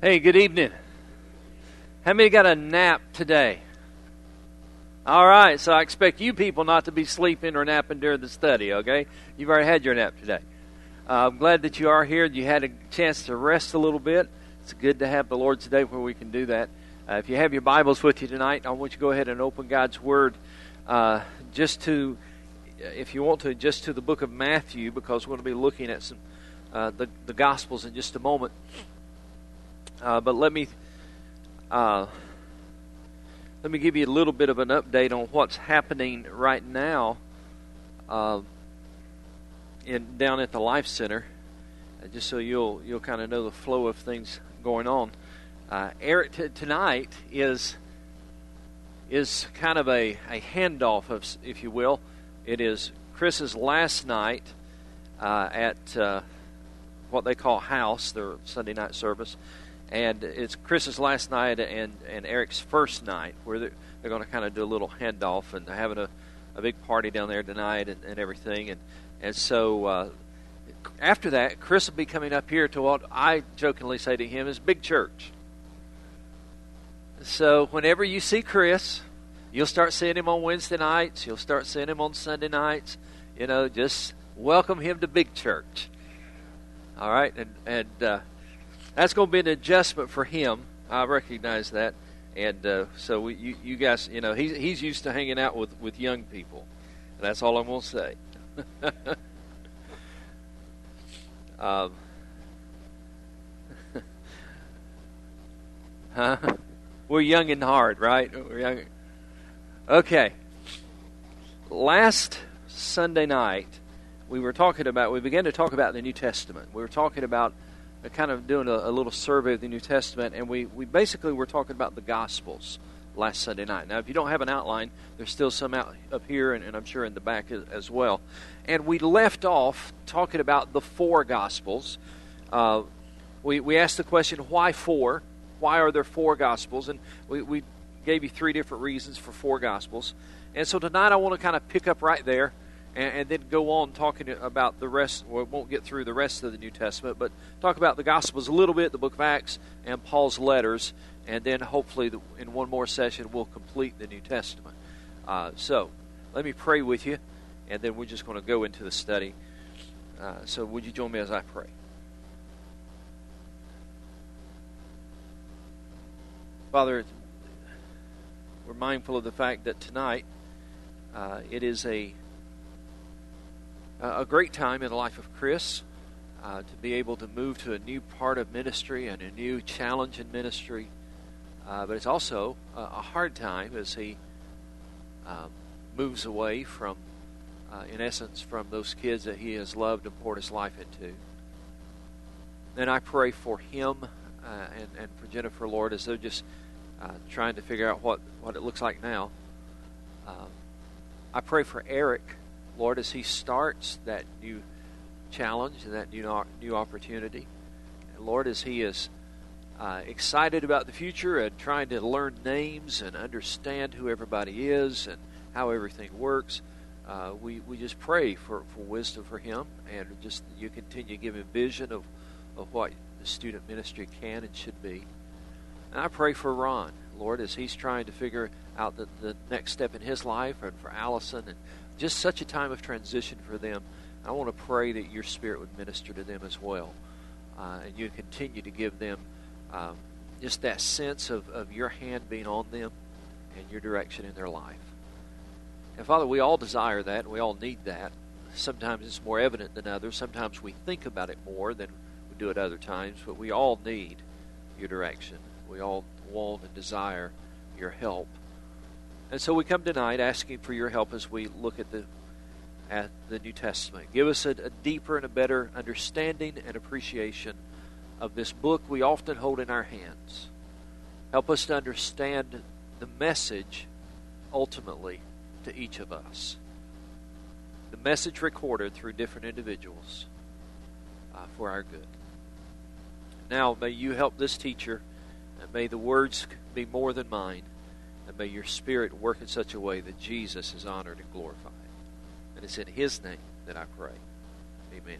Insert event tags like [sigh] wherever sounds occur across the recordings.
Hey, good evening. How many got a nap today? All right, so I expect you people not to be sleeping or napping during the study, okay? You've already had your nap today. Uh, I'm glad that you are here. You had a chance to rest a little bit. It's good to have the Lord's Day where we can do that. Uh, if you have your Bibles with you tonight, I want you to go ahead and open God's Word uh, just to, if you want to, just to the book of Matthew because we're going to be looking at some uh, the, the Gospels in just a moment. Uh, but let me uh, let me give you a little bit of an update on what's happening right now uh, in down at the Life Center, uh, just so you'll you'll kind of know the flow of things going on. Uh, Eric t- tonight is is kind of a, a handoff of, if you will. It is Chris's last night uh, at what they call house, their Sunday night service and it's Chris's last night and, and Eric's first night where they're, they're going to kind of do a little handoff and having a, a big party down there tonight and, and everything. And, and so uh, after that, Chris will be coming up here to what I jokingly say to him is big church. So whenever you see Chris, you'll start seeing him on Wednesday nights, you'll start seeing him on Sunday nights. You know, just welcome him to big church. All right, and and uh, that's going to be an adjustment for him. I recognize that, and uh, so we, you, you guys, you know, he's he's used to hanging out with with young people. And that's all I'm going to say. [laughs] um, [laughs] huh? We're young and hard, right? We're young. Okay. Last Sunday night, we were talking about. We began to talk about the New Testament. We were talking about kind of doing a, a, little survey of the New Testament, and we, we basically were talking about the Gospels last Sunday night. Now, if you don't have an outline, there's still some out up here, and, and I'm sure in the back as, as, well. And we left off talking about the four Gospels. Uh, we, we asked the question, why four? Why are there four Gospels? And we, we gave you three different reasons for four Gospels. And so tonight I want to kind of pick up right there and, and, then go on talking about the rest. We won't get through the rest of the New Testament, but talk about the Gospels a little bit, the book of Acts, and Paul's letters, and then hopefully the, in one more session we'll complete the New Testament. Uh, so let me pray with you, and then we're just going to go into the study. Uh, so would you join me as I pray? Father, we're mindful of the fact that tonight uh, it is a a great time in the life of Chris uh, to be able to move to a new part of ministry and a new challenge in ministry. Uh, but it's also a, a, hard time as he um, moves away from, uh, in essence, from those kids that he has loved and poured his life into. And I pray for him uh, and, and for Jennifer, Lord, as they're just uh, trying to figure out what, what it looks like now. Um, I pray for Eric Lord, as he starts that new challenge and that new, new opportunity, and Lord, as he is uh, excited about the future and trying to learn names and understand who everybody is and how everything works, uh, we, we just pray for, for wisdom for him and just you continue to give him vision of, of what the student ministry can and should be. And I pray for Ron, Lord, as he's trying to figure out the, the next step in his life and for Allison and just such a time of transition for them. I want to pray that your Spirit would minister to them as well. Uh, and you continue to give them um, just that sense of, of your hand being on them and your direction in their life. And Father, we all desire that, and we all need that. Sometimes it's more evident than others. Sometimes we think about it more than we do at other times, but we all need your direction. We all want and desire your help. And so we come tonight asking for your help as we look at the at the New Testament. Give us a, a, deeper and a better understanding and appreciation of this book we often hold in our hands. Help us to understand the message ultimately to each of us. The message recorded through different individuals uh, for our good. Now, may you help this teacher, and may the words be more than mine. And may your Spirit work in such a way that Jesus is honored and glorified. And it's in His name that I pray. Amen.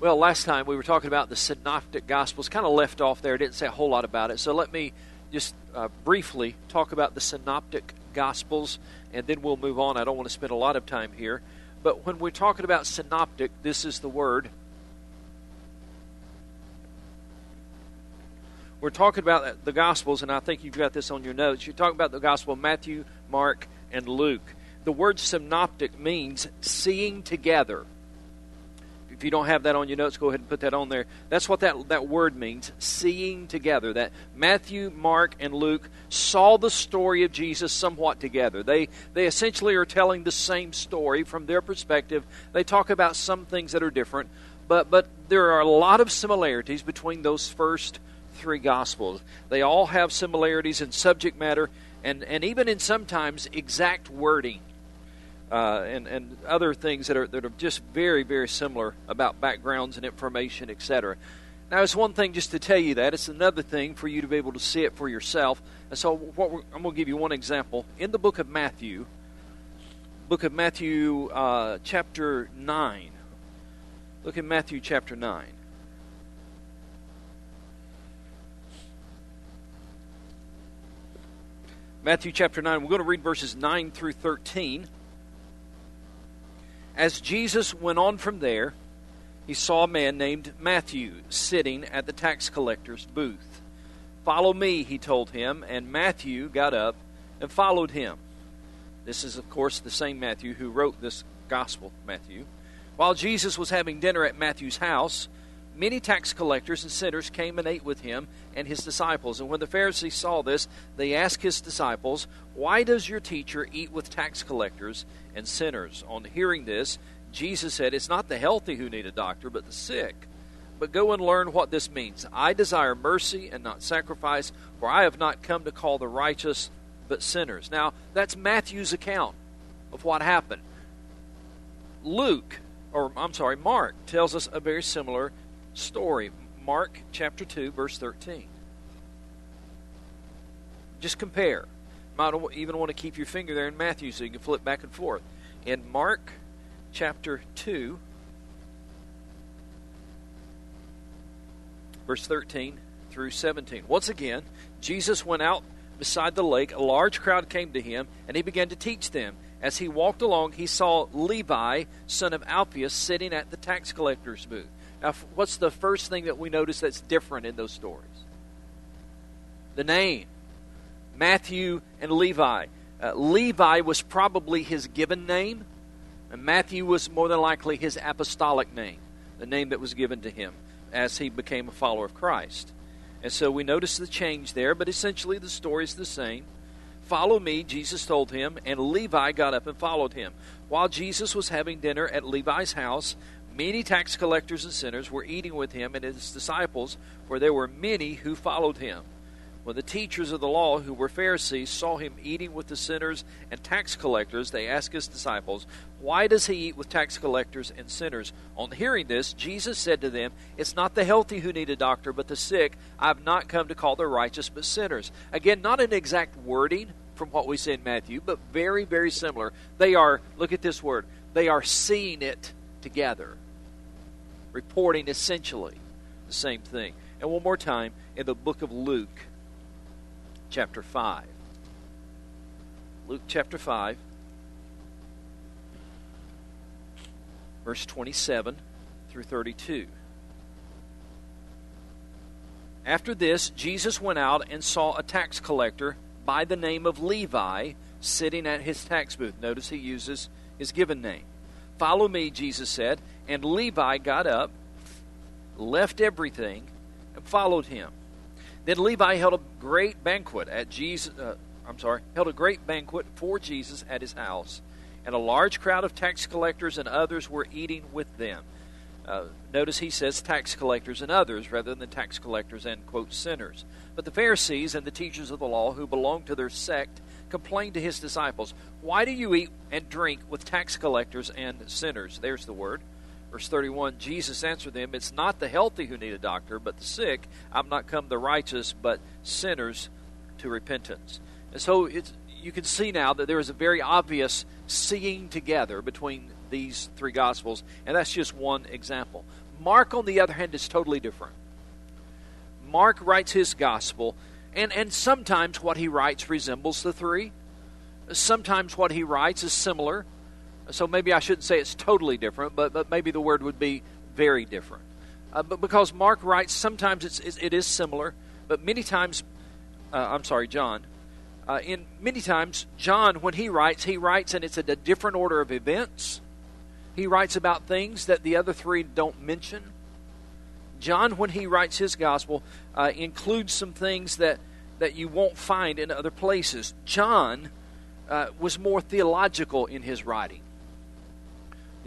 Well, last time we were talking about the Synoptic Gospels, kind of left off there. didn't say a whole lot about it. So let me just uh, briefly talk about the Synoptic Gospels, and then we'll move on. I don't want to spend a lot of time here. But when we're talking about synoptic, this is the word. We're talking about the Gospels, and I think you've got this on your notes. You're talking about the Gospel of Matthew, Mark, and Luke. The word synoptic means seeing together if you don't have that on your notes, go ahead and put that on there. That's what that, that word means seeing together. That Matthew, Mark, and Luke saw the story of Jesus somewhat together. They, they essentially are telling the same story from their perspective. They talk about some things that are different, but, but there are a lot of similarities between those first three Gospels. They all have similarities in subject matter and, and even in sometimes exact wording uh, and, and other things that are, that are just very, very similar about backgrounds and information, etc. Now, it's one thing just to tell you that. It's another thing for you to be able to see it for yourself. And so, I'm going to give you one example. In the book of Matthew, book of Matthew, uh, chapter 9. Look at Matthew chapter 9. Matthew chapter 9, we're going to read verses 9 through 13. As Jesus went on from there, he saw a man named Matthew sitting at the tax collector's booth. Follow me, he told him, and Matthew got up and followed him. This is, of course, the same Matthew who wrote this gospel, Matthew. While Jesus was having dinner at Matthew's house, Many tax collectors and sinners came and ate with him and his disciples. And when the Pharisees saw this, they asked his disciples, Why does your teacher eat with tax collectors and sinners? On hearing this, Jesus said, It's not the healthy who need a doctor, but the sick. But go and learn what this means. I desire mercy and not sacrifice, for I have not come to call the righteous, but sinners. Now, that's Matthew's account of what happened. Luke, or I'm sorry, Mark, tells us a very similar story. Mark chapter 2, verse 13. Just compare. Might even want to keep your finger there in Matthew so you can flip back and forth. In Mark chapter 2, verse 13 through 17. Once again, Jesus went out beside the lake. A large crowd came to him, and he began to teach them. As he walked along, he saw Levi, son of Alphaeus, sitting at the tax collector's booth. Now, what's the first thing that we notice that's different in those stories? The name Matthew and Levi. Uh, Levi was probably his given name, and Matthew was more than likely his apostolic name, the name that was given to him as he became a follower of Christ. And so we notice the change there, but essentially the story is the same. Follow me, Jesus told him, and Levi got up and followed him. While Jesus was having dinner at Levi's house, Many tax collectors and sinners were eating with him and his disciples, for there were many who followed him. When the teachers of the law, who were Pharisees, saw him eating with the sinners and tax collectors, they asked his disciples, Why does he eat with tax collectors and sinners? On hearing this, Jesus said to them, It's not the healthy who need a doctor, but the sick. I have not come to call the righteous, but sinners. Again, not an exact wording from what we see in Matthew, but very, very similar. They are, look at this word, they are seeing it together reporting essentially the same thing. And one more time in the book of Luke, chapter 5. Luke chapter 5, verse 27 through 32. After this, Jesus went out and saw a tax collector by the name of Levi sitting at his tax booth. Notice he uses his given name. Follow me, Jesus said. And Levi got up, left everything, and followed him. Then Levi held a great banquet at Jesus. Uh, I'm sorry, held a great banquet for Jesus at his house, and a large crowd of tax collectors and others were eating with them. Uh, notice he says tax collectors and others rather than tax collectors and quote sinners. But the Pharisees and the teachers of the law who belonged to their sect complained to his disciples, Why do you eat and drink with tax collectors and sinners? There's the word. Verse 31 Jesus answered them, It's not the healthy who need a doctor, but the sick. I'm not come the righteous, but sinners to repentance. And so it's, you can see now that there is a very obvious seeing together between these three Gospels, and that's just one example. Mark, on the other hand, is totally different. Mark writes his gospel, and, and sometimes what he writes resembles the three. Sometimes what he writes is similar. So maybe I shouldn't say it's totally different, but, but maybe the word would be very different. Uh, but because Mark writes, sometimes it's, it is similar, but many times, uh, I'm sorry, John. Uh, in many times, John, when he writes, he writes and it's a different order of events. He writes about things that the other three don't mention. John, when he writes his gospel, uh, includes some things that, that you won't find in other places. John uh, was more theological in his writing.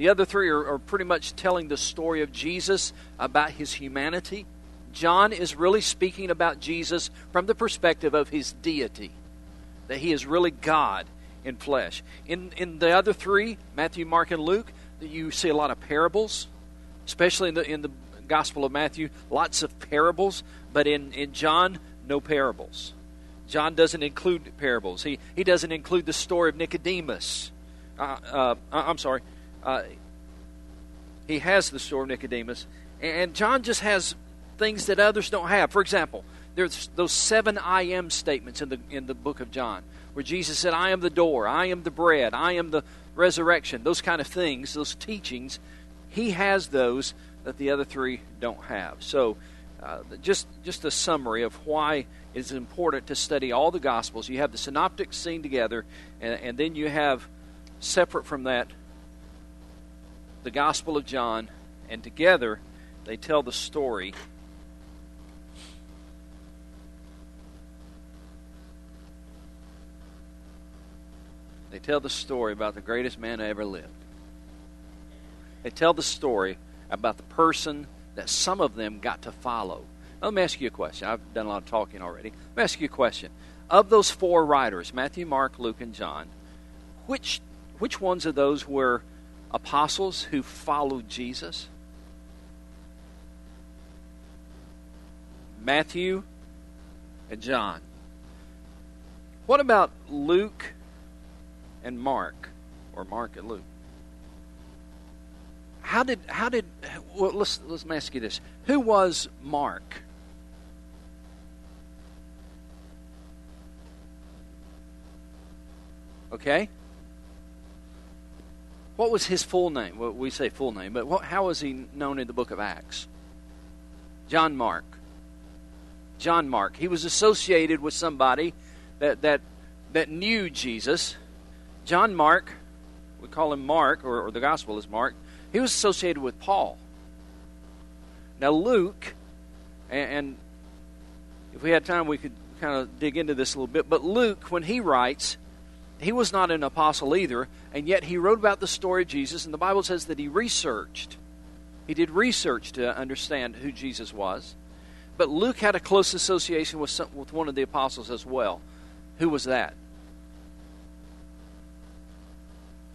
The other three are, are pretty much telling the story of Jesus about his humanity. John is really speaking about Jesus from the perspective of his deity, that he is really God in flesh. In, in the other three, Matthew, Mark, and Luke, you see a lot of parables, especially in the, in the Gospel of Matthew, lots of parables, but in, in John, no parables. John doesn't include parables. He, he doesn't include the story of Nicodemus. Uh, uh, I'm sorry. Uh, he has the story of Nicodemus. And John just has things that others don't have. For example, there's those seven I am statements in the, in the book of John, where Jesus said, I am the door, I am the bread, I am the resurrection, those kind of things, those teachings. He has those that the other three don't have. So, uh, just just a summary of why it's important to study all the Gospels. You have the synoptics seen together, and, and then you have separate from that the Gospel of John, and together they tell the story. They tell the story about the greatest man who ever lived. They tell the story about the person that some of them got to follow. Now, let me ask you a question. I've done a lot of talking already. Let me ask you a question. Of those four writers, Matthew, Mark, Luke, and John, which which ones of those were apostles who followed Jesus? Matthew and John. What about Luke and Mark, or Mark and Luke? how did how did well let's let's ask you this who was mark okay what was his full name? Well we say full name but what, how was he known in the book of acts? John mark. John mark. He was associated with somebody that that that knew jesus. John mark we call him mark or, or the gospel is mark. He was associated with Paul. Now, Luke, and if we had time, we could kind of dig into this a little bit. But Luke, when he writes, he was not an apostle either, and yet he wrote about the story of Jesus, and the Bible says that he researched. He did research to understand who Jesus was. But Luke had a close association with, some, with one of the apostles as well. Who was that?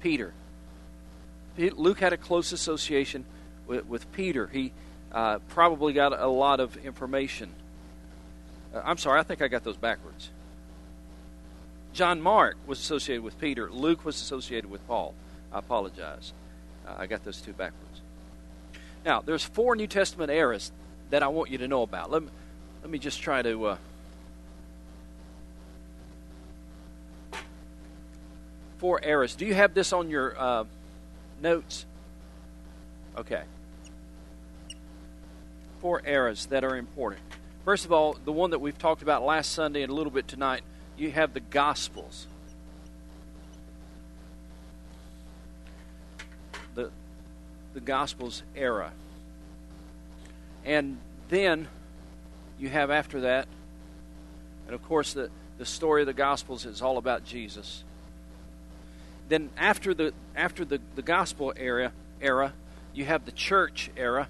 Peter. Luke had a close association with, with Peter. He uh, probably got a lot of information. Uh, I'm sorry, I think I got those backwards. John Mark was associated with Peter. Luke was associated with Paul. I apologize. Uh, I got those two backwards. Now, there's four New Testament eras that I want you to know about. Let me, let me just try to. Uh, four eras. Do you have this on your uh, notes? Okay. Four eras that are important. First of all, the one that we've talked about last Sunday and a little bit tonight, you have the Gospels. The, the Gospels era. And then you have after that, and of course, the, the story of the Gospels is all about Jesus then after the after the, the gospel era era, you have the church era.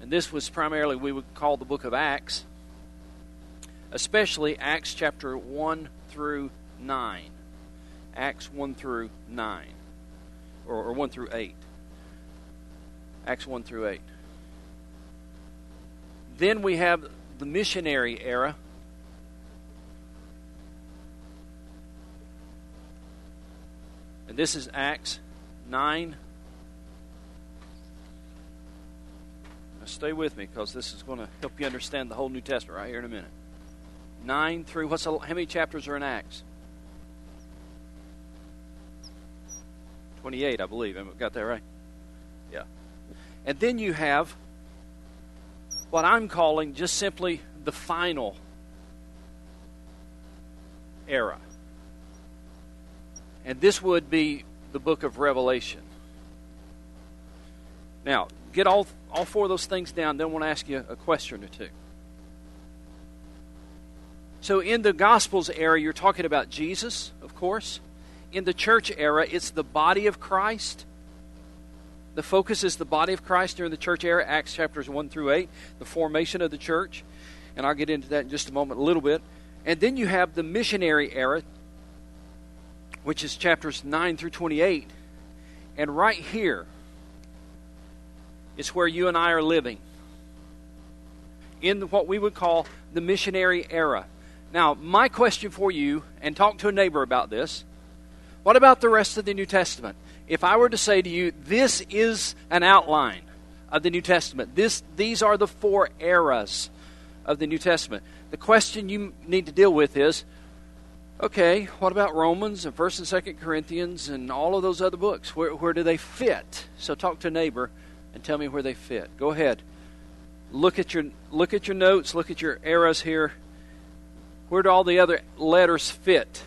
And this was primarily we would call the book of Acts, especially Acts chapter 1 through 9. Acts 1 through 9. Or, or 1 through 8. Acts 1 through 8. Then we have the missionary era And this is Acts 9 stay with me because this is going to help you understand the whole New Testament right here in a minute. 9 through, what's how many chapters are in Acts? 28, I believe. I got that right? Yeah. And then you have what I'm calling just simply the final era. And this would be the book of Revelation. Now, get all, all four of those things down, then I want to ask you a question or two. So, in the Gospels era, you're talking about Jesus, of course. In the church era, it's the body of Christ. The focus is the body of Christ during the church era, Acts chapters 1 through 8, the formation of the church. And I'll get into that in just a moment, a little bit. And then you have the missionary era, which is chapters 9 through 28. And right here is where you and I are living in what we would call the missionary era. Now, my question for you, and talk to a neighbor about this what about the rest of the New Testament? If I were to say to you, this is an outline of the New Testament, this, these are the four eras of the New Testament, the question you need to deal with is okay, what about Romans and 1st and 2nd Corinthians and all of those other books? Where, where do they fit? So talk to a neighbor and tell me where they fit. Go ahead. Look at your look at your notes, look at your eras here. Where do all the other letters fit?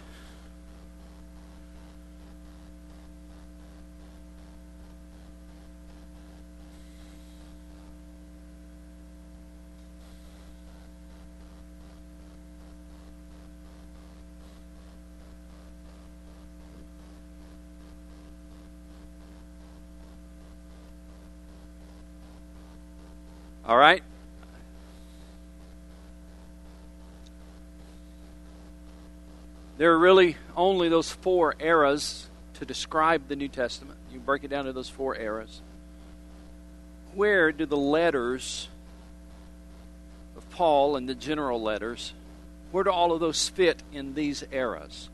All right? There are really only those four eras to describe the New Testament. You break it down to those four eras. Where do the letters of Paul and the general letters, where do all of those fit in these eras?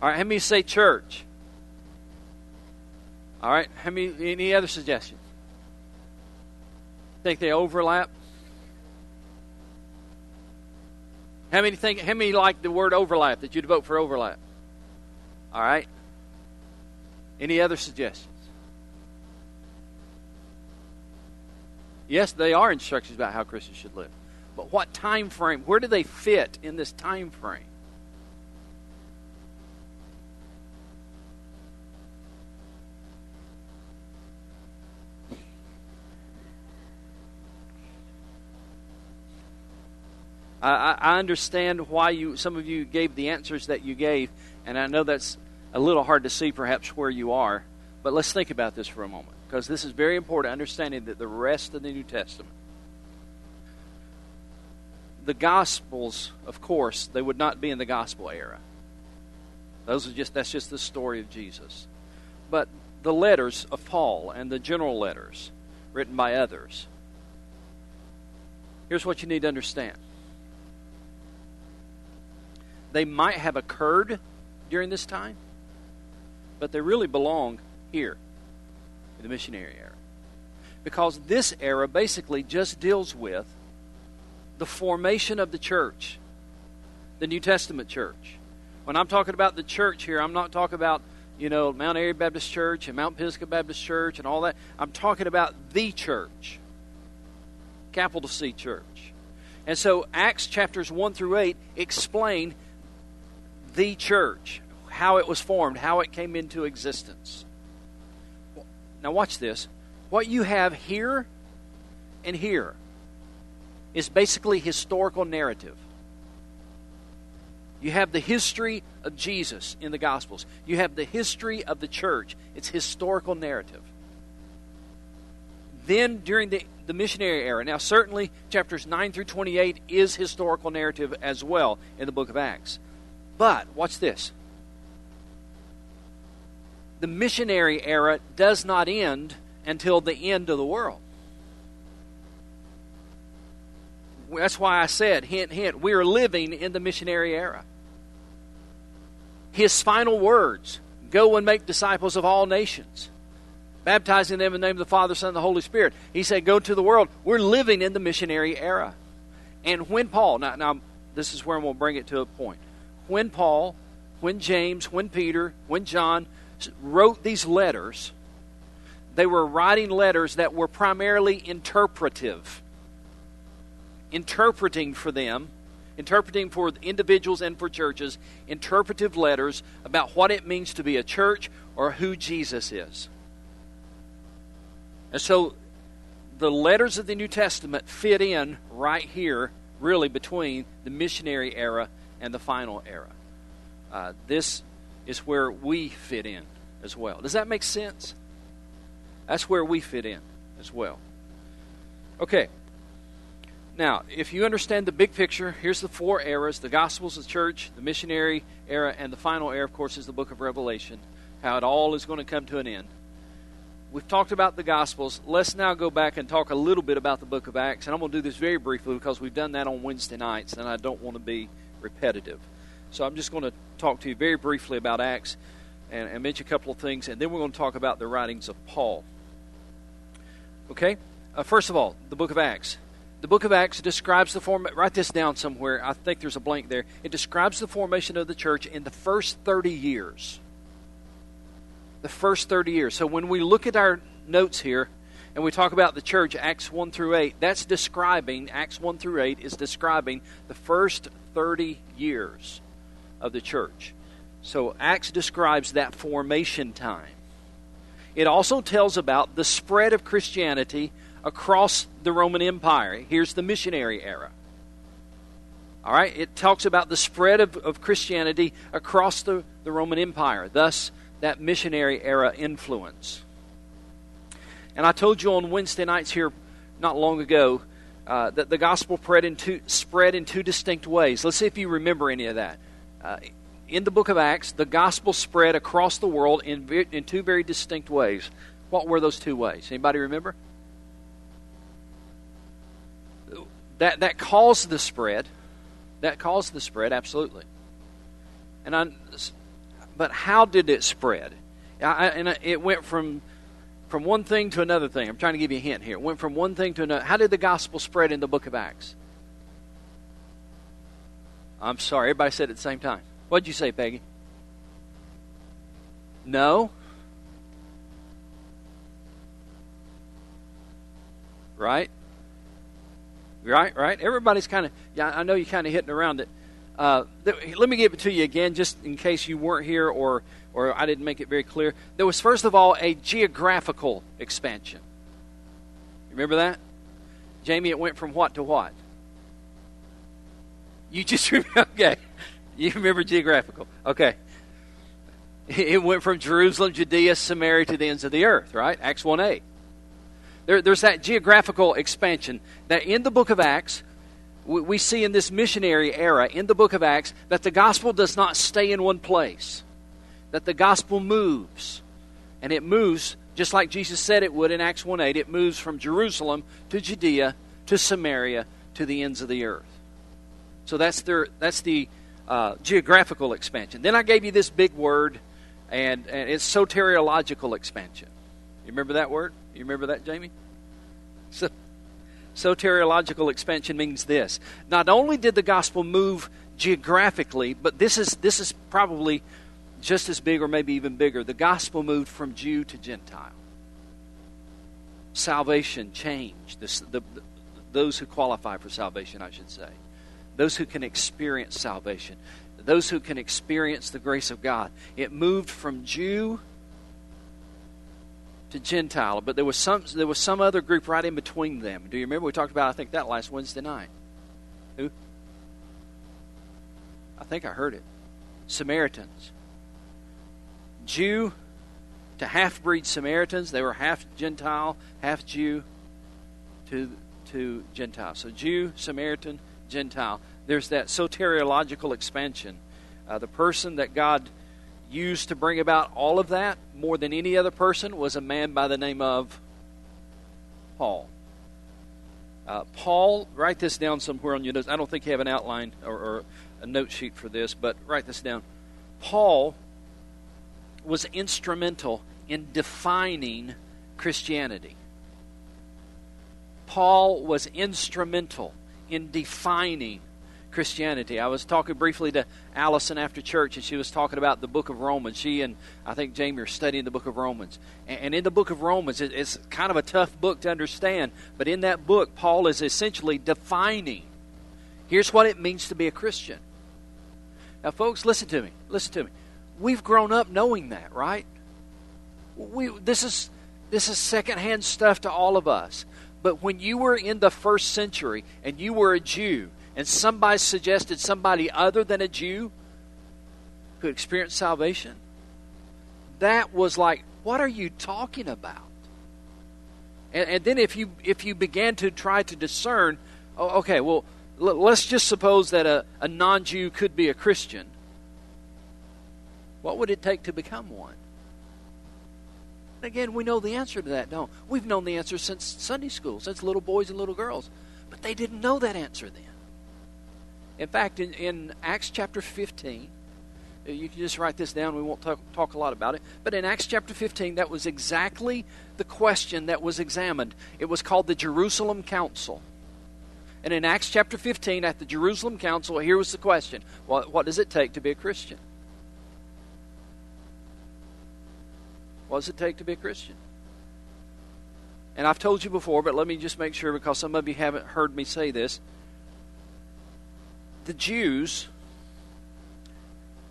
All right, let me say church. All right. How many? Any other suggestions? Think they overlap? How many think? How many like the word overlap? That you'd vote for overlap? All right. Any other suggestions? Yes, they are instructions about how Christians should live. But what time frame? Where do they fit in this time frame? I, I understand why you some of you gave the answers that you gave, and I know that's a little hard to see perhaps where you are. But let's think about this for a moment, because this is very important. Understanding that the rest of the New Testament, the Gospels, of course, they would not be in the Gospel era. Those are just that's just the story of Jesus. But the letters of Paul and the general letters written by others. Here's what you need to understand they might have occurred during this time, but they really belong here in the missionary era. Because this era basically just deals with the formation of the church, the New Testament church. When I'm talking about the church here, I'm not talking about, you know, Mount Airy Baptist Church and Mount Pisgah Baptist Church and all that. I'm talking about the church, capital C church. And so Acts chapters 1 through 8 explain the church, how it was formed, how it came into existence. Now, watch this. What you have here and here is basically historical narrative. You have the history of Jesus in the Gospels. You have the history of the church. It's historical narrative. Then, during the, the missionary era, now certainly chapters 9 through 28 is historical narrative as well in the book of Acts. But, watch this. The missionary era does not end until the end of the world. That's why I said, hint, hint, we are living in the missionary era. His final words go and make disciples of all nations. baptizing them in the name of the Father, Son, and the Holy Spirit. He said, Go to the world. We're living in the missionary era. And when Paul, now, now this is where I'm going to bring it to a point. When Paul, when James, when Peter, when John wrote these letters, they were writing letters that were primarily interpretive, interpreting for them, interpreting for individuals and for churches, interpretive letters about what it means to be a church or who Jesus is. And so the letters of the New Testament fit in right here, really, between the missionary era and the final era. Uh, this is where we fit in as well. Does that make sense? That's where we fit in as well. Okay. Now, if you understand the big picture, here's the four eras the Gospels, the church, the missionary era, and the final era, of course, is the book of Revelation. How it all is going to come to an end. We've talked about the Gospels. Let's now go back and talk a little bit about the book of Acts. And I'm going to do this very briefly because we've done that on Wednesday nights, and I don't want to be repetitive. So I'm just going to talk to you very briefly about Acts and, and mention a couple of things, and then we're going to talk about the writings of Paul. Okay? Uh, first of all, the book of Acts. The book of Acts describes the form. Write this down somewhere. I think there's a blank there. It describes the formation of the church in the first 30 years. The first 30 years. So when we look at our notes here and we talk about the church, Acts 1 through 8, that's describing, Acts 1 through 8 is describing the first 30 years of the church. So Acts describes that formation time. It also tells about the spread of Christianity across the Roman Empire. Here's the missionary era. All right, it talks about the spread of, of Christianity across the, the Roman Empire, thus, that missionary era influence. And I told you on Wednesday nights here not long ago uh, that the gospel spread in, two, spread in two distinct ways. Let's see if you remember any of that. Uh, in the book of Acts, the gospel spread across the world in, in two very distinct ways. What were those two ways? Anybody remember? that that caused the spread. That caused the spread, absolutely. And I, but how did it spread? I, and it went from from one thing to another thing. I'm trying to give you a hint here. It went from one thing to another. How did the gospel spread in the book of Acts? I'm sorry, everybody said it at the same time. What'd you say, Peggy? No. Right? Right, right. Everybody's kind of, yeah, I know you're kind of hitting around it. Uh, let me give it to you again, just in case you weren't here or, or I didn't make it very clear. There was, first of all, a geographical expansion. Remember that? Jamie, it went from what to what? You [laughs] just remember, okay. You remember geographical. Okay. [laughs] It went from Jerusalem, Judea, Samaria to the ends of the earth, right? Acts 1 8. There, there's that geographical expansion that in the book of Acts, we, we see in this missionary era, in the book of Acts, that the gospel does not stay in one place, that the gospel moves. And it moves just like Jesus said it would in Acts 1 8. It moves from Jerusalem to Judea to Samaria to the ends of the earth. So that's, their, that's the uh, geographical expansion. Then I gave you this big word, and, and it's soteriological expansion. You remember that word? You remember that, Jamie? So, soteriological expansion means this. Not only did the gospel move geographically, but this is this is probably just as big or maybe even bigger. The gospel moved from Jew to Gentile. Salvation changed. The, the, those who qualify for salvation, I should say. Those who can experience salvation. Those who can experience the grace of God. It moved from Jew to Gentile, but there was some there was some other group right in between them. Do you remember we talked about I think that last Wednesday night? Who? I think I heard it. Samaritans. Jew to half breed Samaritans, they were half Gentile, half Jew to to Gentile. So Jew, Samaritan, Gentile. There's that soteriological expansion. Uh, the person that God used to bring about all of that more than any other person was a man by the name of Paul. Uh, Paul, write this down somewhere on your notes. I don't think you have an outline or, or a note sheet for this, but write this down. Paul was instrumental in defining Christianity. Paul was instrumental in defining Christianity. I was talking briefly to Allison after church, and she was talking about the book of Romans. She and I think Jamie are studying the book of Romans. And in the book of Romans, it's kind of a tough book to understand, but in that book, Paul is essentially defining here's what it means to be a Christian. Now, folks, listen to me. Listen to me. We've grown up knowing that, right? We, this is this is secondhand stuff to all of us. But when you were in the first century and you were a Jew and somebody suggested somebody other than a Jew could experience salvation, that was like, what are you talking about? And, and then if you if you began to try to discern, oh, okay, well, l- let's just suppose that a, a non-Jew could be a Christian. What would it take to become one? Again, we know the answer to that, don't we? We've known the answer since Sunday school, since little boys and little girls. But they didn't know that answer then. In fact, in, in Acts chapter 15, uh, you can just write this down. We won't talk, talk a lot about it. But in Acts chapter 15, that was exactly the question that was examined. It was called the Jerusalem Council. And in Acts chapter 15, at the Jerusalem Council, here was the question What, what does it take to be a Christian? What does it take to be a Christian? And I've told you before, but let me just make sure because some of you haven't heard me say this the Jews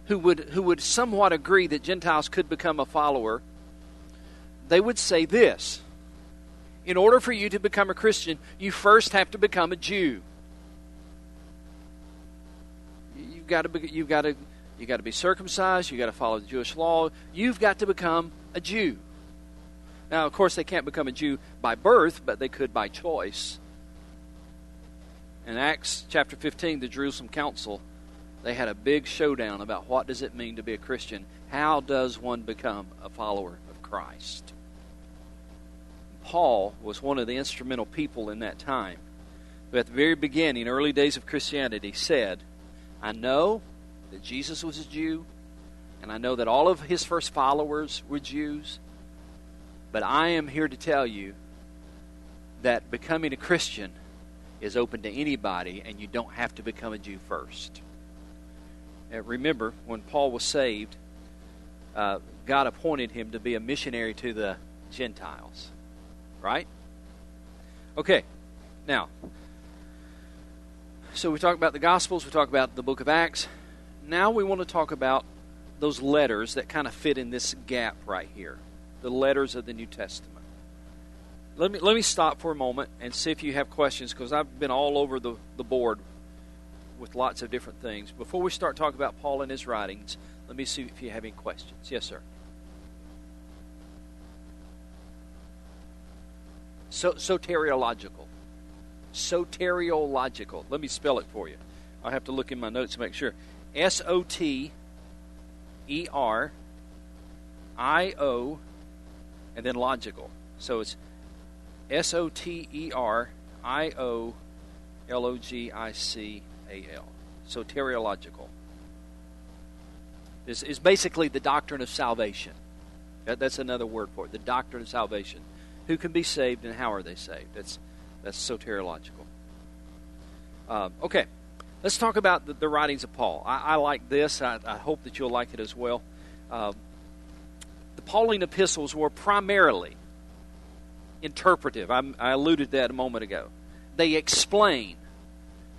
who would, who would somewhat agree that Gentiles could become a follower, they would say this In order for you to become a Christian, you first have to become a Jew. You've got to be, you've got to, you've got to be circumcised, you've got to follow the Jewish law, you've got to become a Jew. Now, of course, they can't become a Jew by birth, but they could by choice. In Acts chapter 15, the Jerusalem Council, they had a big showdown about what does it mean to be a Christian? How does one become a follower of Christ? Paul was one of the instrumental people in that time who, at the very beginning, early days of Christianity, said, I know that Jesus was a Jew, and I know that all of his first followers were Jews, but I am here to tell you that becoming a Christian is open to anybody, and you don't have to become a Jew first. Uh, remember, when Paul was saved, uh, God appointed him to be a missionary to the Gentiles. Right? Okay, now, so we talk about the Gospels, we talk about the book of Acts. Now we want to talk about those letters that kind of fit in this gap right here the letters of the New Testament let me let me stop for a moment and see if you have questions because I've been all over the, the board with lots of different things. Before we start talking about Paul and his writings, let me see if you have any questions. Yes, sir. So soteriological. Soteriological. Let me spell it for you. I have to look in my notes to make sure. S O T E R I O and then logical. So it's S O T E R I O L O G I C A L. Soteriological. This is basically the doctrine of salvation. That, that's another word for it. The doctrine of salvation. Who can be saved and how are they saved? That's that's soteriological. Um, okay, let's talk about the, the, writings of Paul. I, I like this. I, I, hope that you'll like it as well. Um, the Pauline epistles were primarily interpretive. I, I alluded to that a moment ago. They explain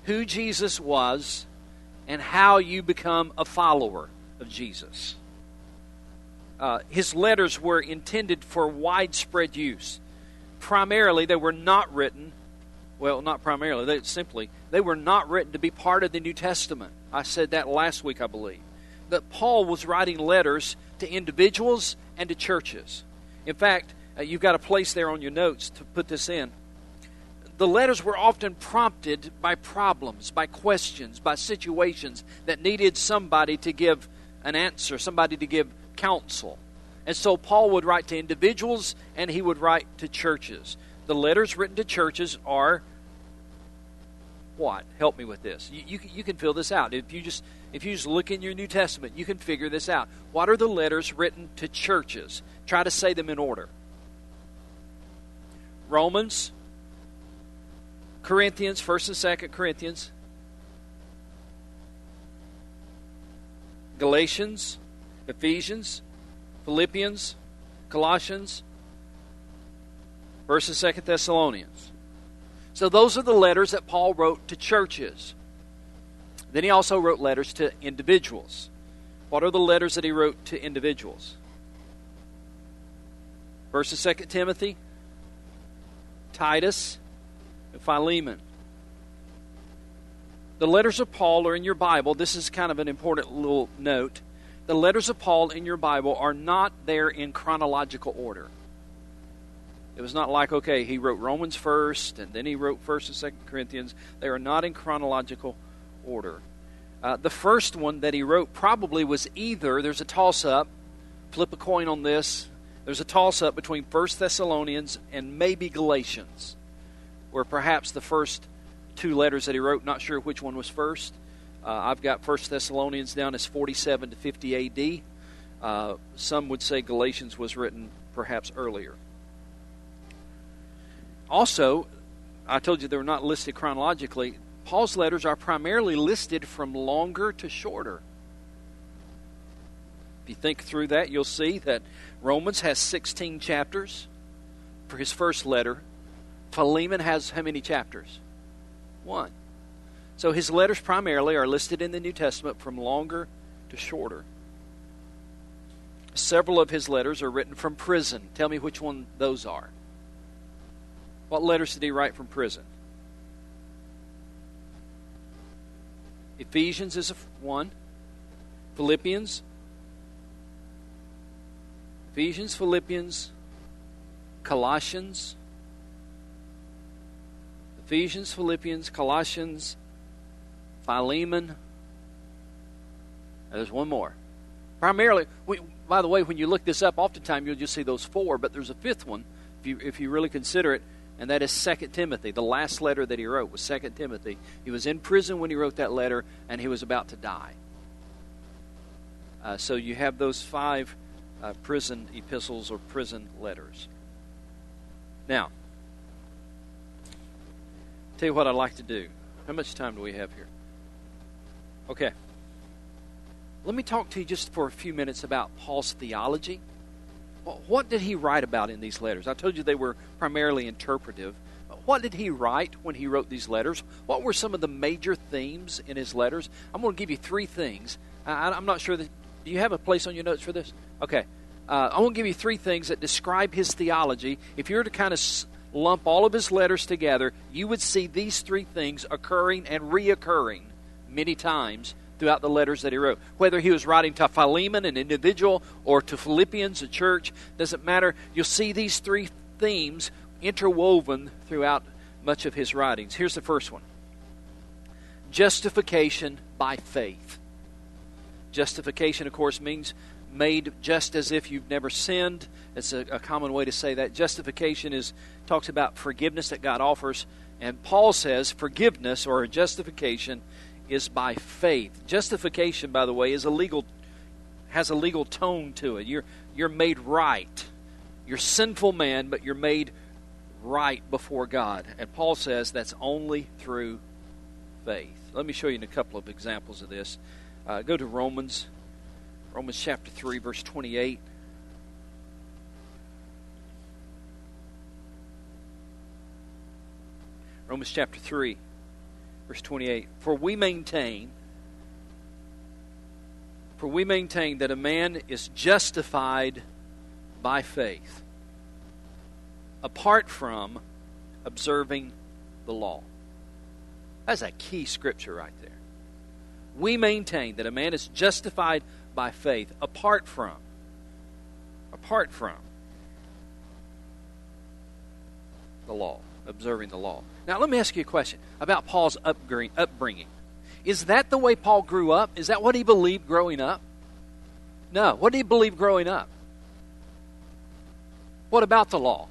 who Jesus was and how you become a follower of Jesus. Uh, his letters were intended for widespread use. Primarily, they were not written, well, not primarily, they simply, they were not written to be part of the New Testament. I said that last week, I believe. That Paul was writing letters to individuals and to churches. In fact, uh, you've got a place there on your notes to put this in. The letters were often prompted by problems, by questions, by situations that needed somebody to give an answer, somebody to give counsel. And so Paul would write to individuals and he would write to churches. The letters written to churches are what? Help me with this. You, you, you, can fill this out. If you just if you just look in your New Testament, you can figure this out. What are the letters written to churches? Try to say them in order. Romans, Corinthians, 1st and 2nd Corinthians, Galatians, Ephesians, Philippians, Colossians, 1st and 2nd Thessalonians. So those are the letters that Paul wrote to churches. Then he also wrote letters to individuals. What are the letters that he wrote to individuals? And Second Timothy, Titus, and Philemon. The letters of Paul are in your Bible. This is kind of an important little note. The letters of Paul in your Bible are not there in chronological order. It was not like, okay, he wrote Romans first, and then he wrote 1st and 2nd Corinthians. They are not in chronological order. Uh, the first one that he wrote probably was either, there's a toss up, flip a coin on this, there's a toss up between First Thessalonians and maybe Galatians, where perhaps the first two letters that he wrote, not sure which one was first. Uh, I've got First Thessalonians down as 47 to 50 AD. Uh, some would say Galatians was written perhaps earlier. Also, I told you they were not listed chronologically. Paul's letters are primarily listed from longer to shorter. If you think through that, you'll see that Romans has 16 chapters for his first letter. Philemon has how many chapters? One. So his letters primarily are listed in the New Testament from longer to shorter. Several of his letters are written from prison. Tell me which one those are. What letters did he write from prison? Ephesians is one. Philippians, Ephesians, Philippians, Colossians, Ephesians, Philippians, Colossians, Philemon. There's one more. Primarily, we, by the way, when you look this up, oftentimes you'll just see those four, but there's a fifth one if you, if you really consider it, and that is Second Timothy. The last letter that he wrote was Second Timothy. He was in prison when he wrote that letter, and he was about to die. Uh, so you have those five uh, prison epistles or prison letters. Now, tell you what I'd like to do. How much time do we have here? Okay. Let me talk to you just for a few minutes about Paul's theology. What did he write about in these letters? I told you they were primarily interpretive. What did he write when he wrote these letters? What were some of the major themes in his letters? I'm going to give you three things. I, am not sure that do you have a place on your notes for this? Okay. Uh, I want to give you three things that describe his theology. If you were to kind of lump all of his letters together, you would see these three things occurring and reoccurring many times throughout the letters that he wrote. Whether he was writing to Philemon, an individual, or to Philippians, a church, doesn't matter. You'll see these three themes interwoven throughout much of his writings. Here's the first one justification by faith. Justification, of course, means made just as if you've never sinned. It's a, a, common way to say that. Justification is talks about forgiveness that God offers, and Paul says forgiveness or justification is by faith. Justification, by the way, is a legal has a legal tone to it. You're you're made right. You're sinful man, but you're made right before God. And Paul says that's only through faith. Let me show you a couple of examples of this. Uh, go to Romans, Romans chapter 3, verse 28. Romans chapter 3, verse 28. For we maintain, for we maintain that a man is justified by faith apart from observing the law. That's a key scripture right there we maintain that a man is justified by faith apart from apart from the law, observing the law. Now, let me ask you a question about Paul's upbringing. Is that the way Paul grew up? Is that what he believed growing up? No. What did he believe growing up? What about the law?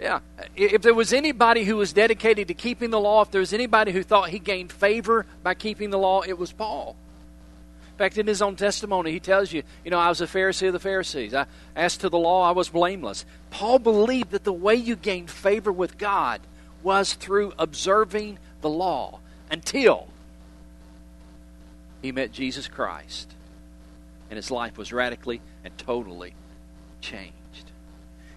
Yeah. If there was anybody who was dedicated to keeping the law, if there was anybody who thought he gained favor by keeping the law, it was Paul. In fact, in his own testimony, he tells you, you know, I was a Pharisee of the Pharisees. I, as to the law, I was blameless. Paul believed that the way you gained favor with God was through observing the law until he met Jesus Christ and his life was radically and totally changed.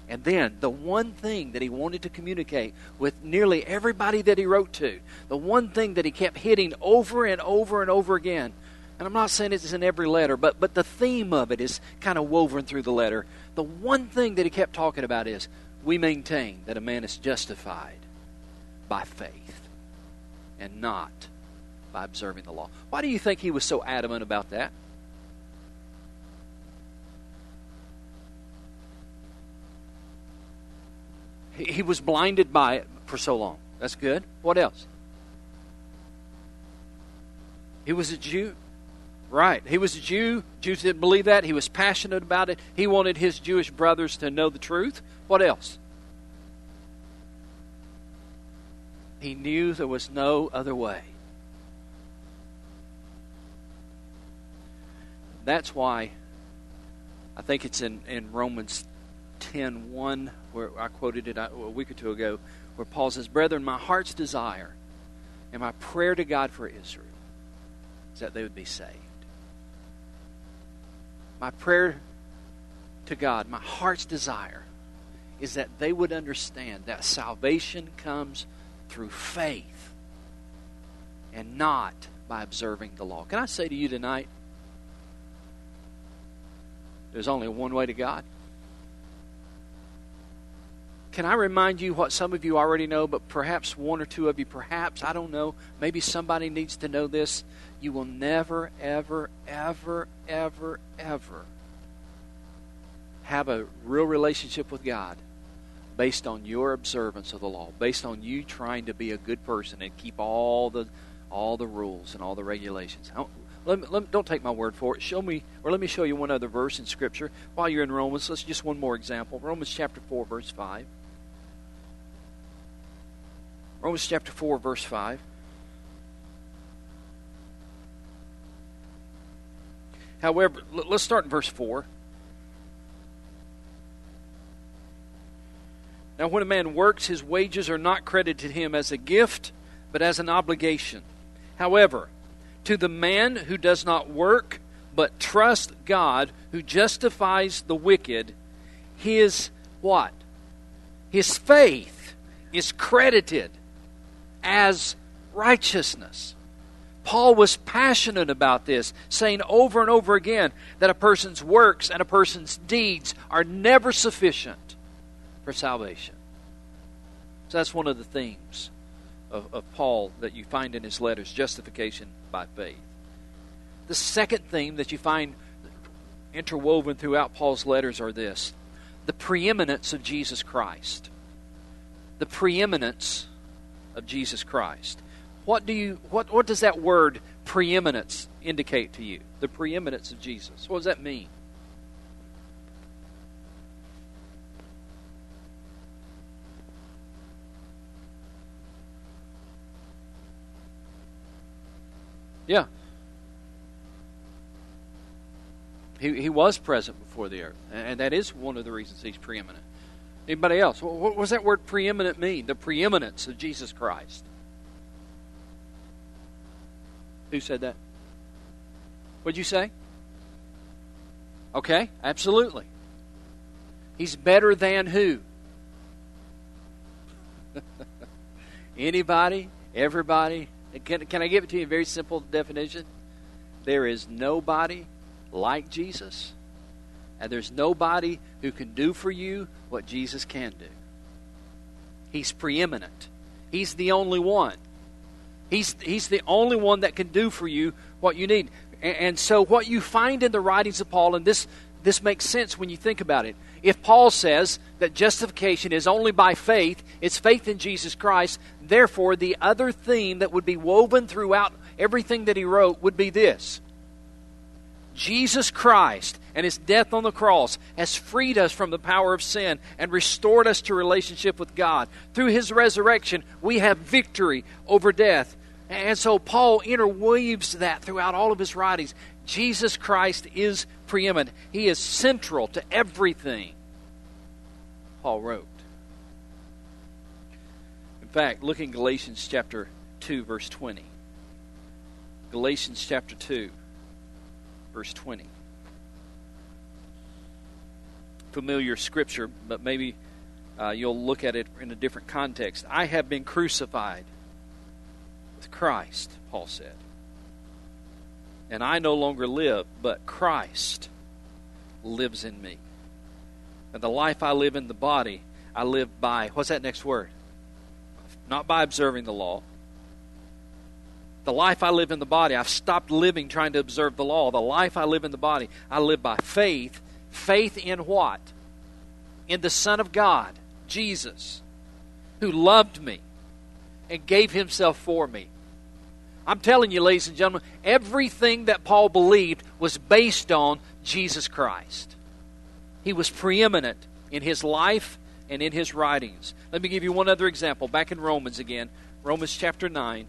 And then the one thing that he wanted to communicate with nearly everybody that he wrote to, the one thing that he kept hitting over and over and over again, and I'm not saying it's in every letter, but, but the theme of it is kind of woven through the letter. The one thing that he kept talking about is we maintain that a man is justified by faith and not by observing the law. Why do you think he was so adamant about that? He was blinded by it for so long. That's good. What else? He was a Jew. Right. He was a Jew. Jews didn't believe that. He was passionate about it. He wanted his Jewish brothers to know the truth. What else? He knew there was no other way. That's why I think it's in, in Romans 10 1, where I quoted it uh, a week or two ago, where Paul says, Brethren, my heart's desire and my prayer to God for Israel is that they would be saved. My prayer to God, my heart's desire, is that they would understand that salvation comes through faith and not by observing the law. Can I say to you tonight, there's only one way to God? Can I remind you what some of you already know, but perhaps one or two of you, perhaps, I don't know, maybe somebody needs to know this. You will never, ever, ever, ever, ever have a real relationship with God based on your observance of the law, based on you trying to be a good person and keep all the all the rules and all the regulations. Let me, let me, don't take my word for it. Show me, or let me show you one other verse in Scripture while you're in Romans. Let's just one more example. Romans chapter four, verse five. Romans chapter 4, verse 5. However, let's start in verse 4. Now, when a man works, his wages are not credited to him as a gift, but as an obligation. However, to the man who does not work, but trust God, who justifies the wicked, his what? His faith is credited as righteousness. Paul was passionate about this, saying over and over again that a person's works and a person's deeds are never sufficient for salvation. So that's one of the themes of, of Paul that you find in his letters justification by faith. The second theme that you find interwoven throughout Paul's letters are this the preeminence of Jesus Christ. The preeminence of Jesus Christ. What do you what what does that word preeminence indicate to you? The preeminence of Jesus. What does that mean? Yeah. He, he was present before the earth, and that is one of the reasons he's preeminent. Anybody else? What does that word preeminent mean? The preeminence of Jesus Christ. Who said that? What'd you say? Okay, absolutely. He's better than who? [laughs] Anybody? Everybody? Can, can I give it to you a very simple definition? There is nobody like Jesus and there's nobody who can do for you what Jesus can do. He's preeminent. He's the only one. He's, he's the only one that can do for you what you need. And, and so, what you find in the writings of Paul, and this, this makes sense when you think about it. If Paul says that justification is only by faith, it's faith in Jesus Christ, therefore, the other theme that would be woven throughout everything that he wrote would be this Jesus Christ and his death on the cross has freed us from the power of sin and restored us to relationship with God. Through his resurrection, we have victory over death. And so Paul interweaves that throughout all of his writings. Jesus Christ is preeminent. He is central to everything Paul wrote. In fact, look in Galatians chapter 2, verse 20. Galatians chapter 2, verse 20. Familiar scripture, but maybe uh, you'll look at it in a different context. I have been crucified with Christ, Paul said. And I no longer live, but Christ lives in me. And the life I live in the body, I live by, what's that next word? Not by observing the law. The life I live in the body, I've stopped living trying to observe the law. The life I live in the body, I live by faith. Faith in what? In the Son of God, Jesus, who loved me and gave himself for me. I'm telling you, ladies and gentlemen, everything that Paul believed was based on Jesus Christ. He was preeminent in his life and in his writings. Let me give you one other example. Back in Romans again, Romans chapter 9.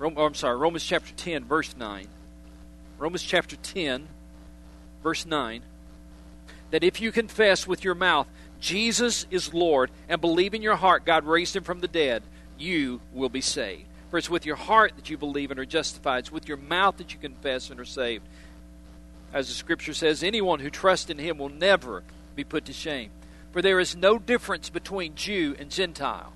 Oh, I'm sorry, Romans chapter 10, verse 9. Romans chapter 10, verse 9. That if you confess with your mouth Jesus is Lord and believe in your heart God raised him from the dead, you will be saved. For it's with your heart that you believe and are justified. It's with your mouth that you confess and are saved. As the scripture says, anyone who trusts in him will never be put to shame. For there is no difference between Jew and Gentile.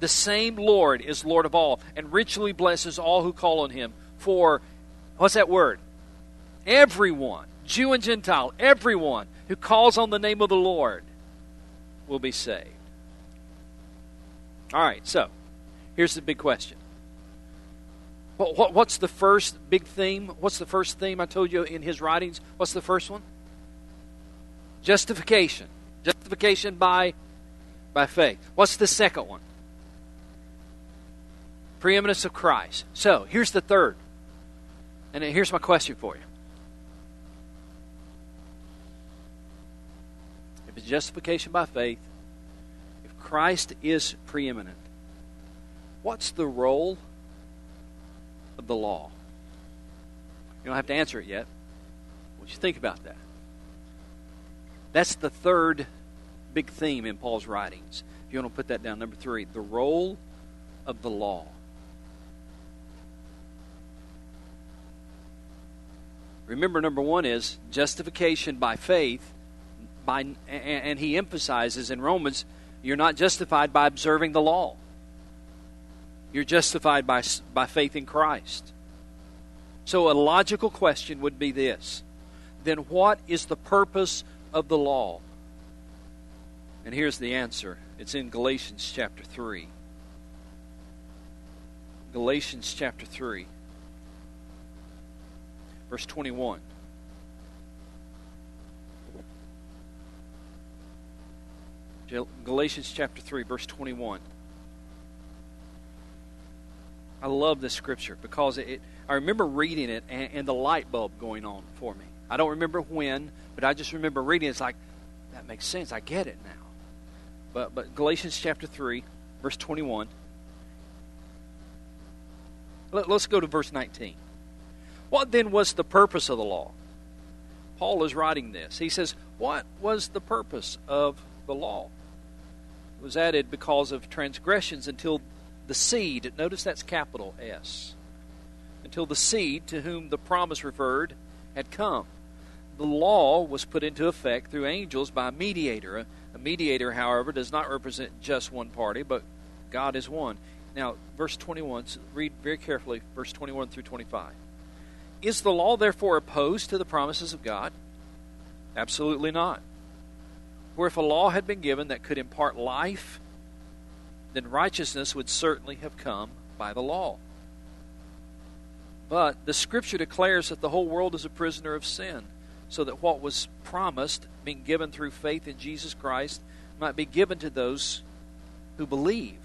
The same Lord is Lord of all, and richly blesses all who call on him. For, what's that word? Everyone, Jew and Gentile, everyone who calls on the name of the Lord will be saved. All right, so here's the big question. What, what, what's the first big theme? What's the first theme I told you in his writings? What's the first one? Justification. Justification by, by faith. What's the second one? Preeminence of Christ. So here's the third. And here's my question for you. If it's justification by faith, if Christ is preeminent, what's the role of the law? You don't have to answer it yet. What you think about that? That's the third big theme in Paul's writings. If you want to put that down, number three, the role of the law. Remember, number one is justification by faith. By, and he emphasizes in Romans, you're not justified by observing the law. You're justified by, by faith in Christ. So, a logical question would be this then what is the purpose of the law? And here's the answer it's in Galatians chapter 3. Galatians chapter 3, verse 21. Galatians chapter 3, verse 21. I love this scripture because it, I remember reading it and, and, the light bulb going on for me. I don't remember when, but I just remember reading it. It's like, that makes sense. I get it now. But, but Galatians chapter 3, verse 21. Let, let's go to verse 19. What then was the purpose of the law? Paul is writing this. He says, What was the purpose of the law? It was added because of transgressions until the seed, notice that's capital S, until the seed to whom the promise referred had come. The law was put into effect through angels by a mediator. A mediator, however, does not represent just one party, but God is one. Now, verse 21, so read very carefully, verse 21 through 25. Is the law therefore opposed to the promises of God? Absolutely not. For if a law had been given that could impart life, then righteousness would certainly have come by the law. But the Scripture declares that the whole world is a prisoner of sin, so that what was promised, being given through faith in Jesus Christ, might be given to those who believe.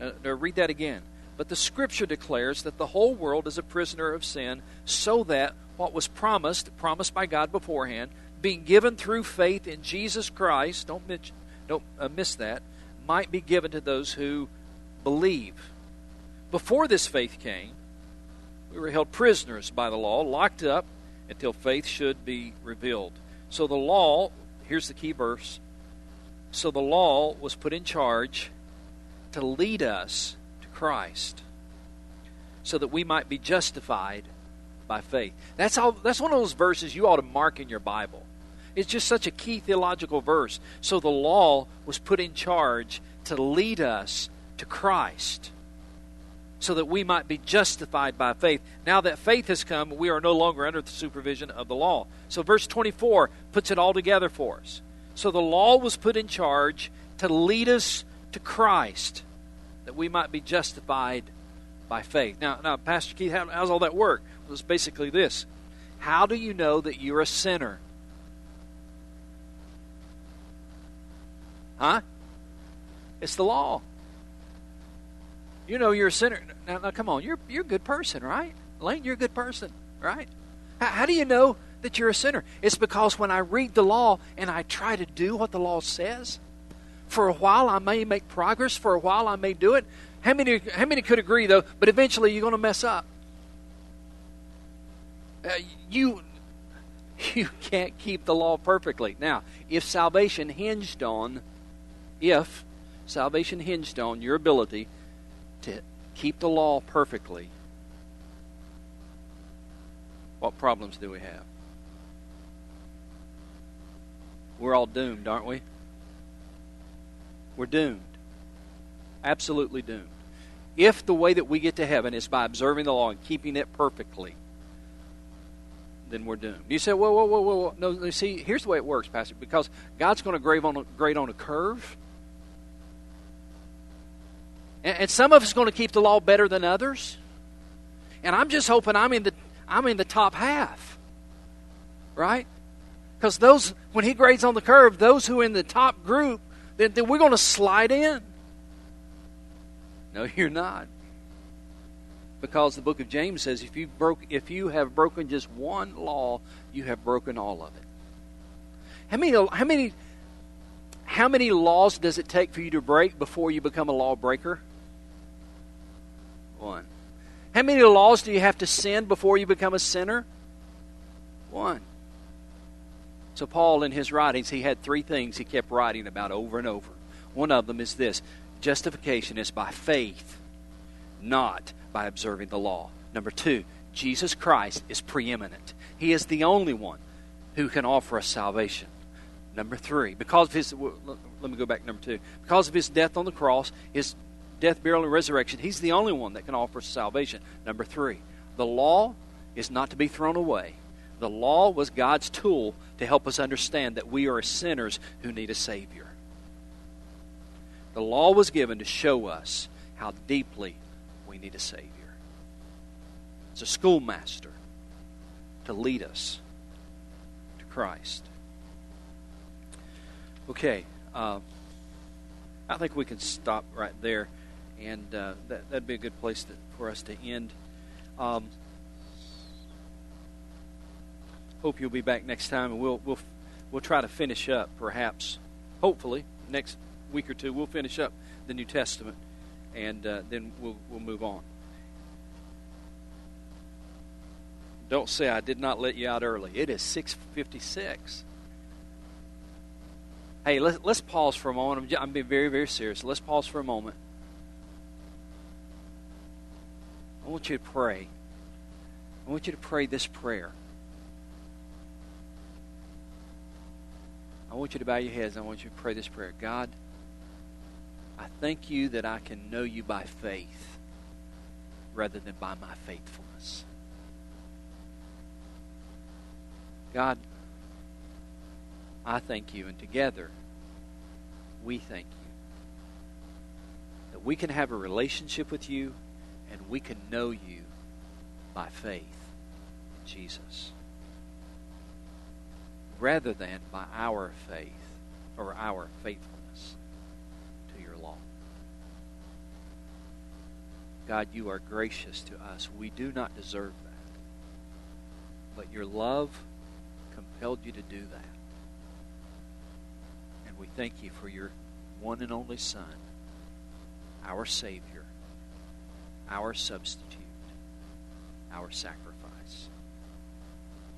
Uh, now read that again. But the Scripture declares that the whole world is a prisoner of sin, so that what was promised, promised by God beforehand, being given through faith in Jesus Christ, don't, miss, don't uh, miss that, might be given to those who believe. Before this faith came, We were held prisoners by the law, locked up until faith should be revealed. So the law, here's the key verse. So the law was put in charge to lead us Christ so that we might be justified by faith. That's all that's one of those verses you ought to mark in your Bible. It's just such a key theological verse. So the law was put in charge to lead us to Christ so that we might be justified by faith. Now that faith has come, we are no longer under the supervision of the law. So verse 24 puts it all together for us. So the law was put in charge to lead us to Christ that we might be justified by faith. Now, now Pastor Keith, how, how's all that work? Well, it's basically this. How do you know that you're a sinner? Huh? It's the law. You know you're a sinner. Now, now come on, you're you're a good person, right? Lane, you're a good person, right? How, how do you know that you're a sinner? It's because when I read the law and I try to do what the law says, for a while I may make progress, for a while I may do it. How many how many could agree though? But eventually you're going to mess up. Uh, you [laughs] you can't keep the law perfectly. Now, if salvation hinged on if salvation hinged on your ability to keep the law perfectly, what problems do we have? We're all doomed, aren't we? We're doomed. Absolutely doomed. If the way that we get to heaven is by observing the law and keeping it perfectly, then we're doomed. You say, whoa, whoa, whoa, whoa, No, see, here's the way it works, Pastor. Because God's going to grade on a, grade on a curve, and, and some of us going to keep the law better than others. And I'm just hoping I'm in the I'm in the top half. Right? Because those when he grades on the curve, those who are in the top group, then, we're going to slide in. No, you're not. Because the book of James says if you broke if you have broken just one law, you have broken all of it. How many how many how many laws does it take for you to break before you become a lawbreaker? One. How many laws do you have to sin before you become a sinner? One. So, Paul, in his writings, he had three things he kept writing about over and over. One of them is this justification is by faith, not by observing the law. Number two, Jesus Christ is preeminent. He is the only one who can offer us salvation. Number three, because of his, let me go back number two. Because of his death on the cross, his death, burial, and resurrection. He's the only one that can offer salvation. Number three, the law is not to be thrown away. The law was God's tool to help us understand that we are sinners who need a Savior. The law was given to show us how deeply we need a Savior. It's a schoolmaster to lead us to Christ. Okay, uh, I think we can stop right there and uh, that that'd be a good place to, for us to end. Um, hope you'll be back next time, and we'll we'll we'll try to finish up, perhaps, hopefully, next week or two. We'll finish up the New Testament, and uh, then we'll we'll move on. Don't say I did not let you out early. It is six fifty six. Hey, let's let's pause for a moment. I'm, I'm being very very serious. Let's pause for a moment. I want you to pray. I want you to pray this prayer. I want you to bow your heads. I want you to pray this prayer. God, I thank you that I can know you by faith rather than by my faithfulness. God, I thank you, and together we thank you that we can have a relationship with you and we can know you by faith in Jesus rather than by our faith or our faithfulness to your law. God, you are gracious to us. We do not deserve that. But your love compelled you to do that. And we thank you for your one and only Son, our Savior our substitute. our sacrifice.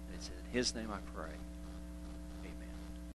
And it's in His name I pray.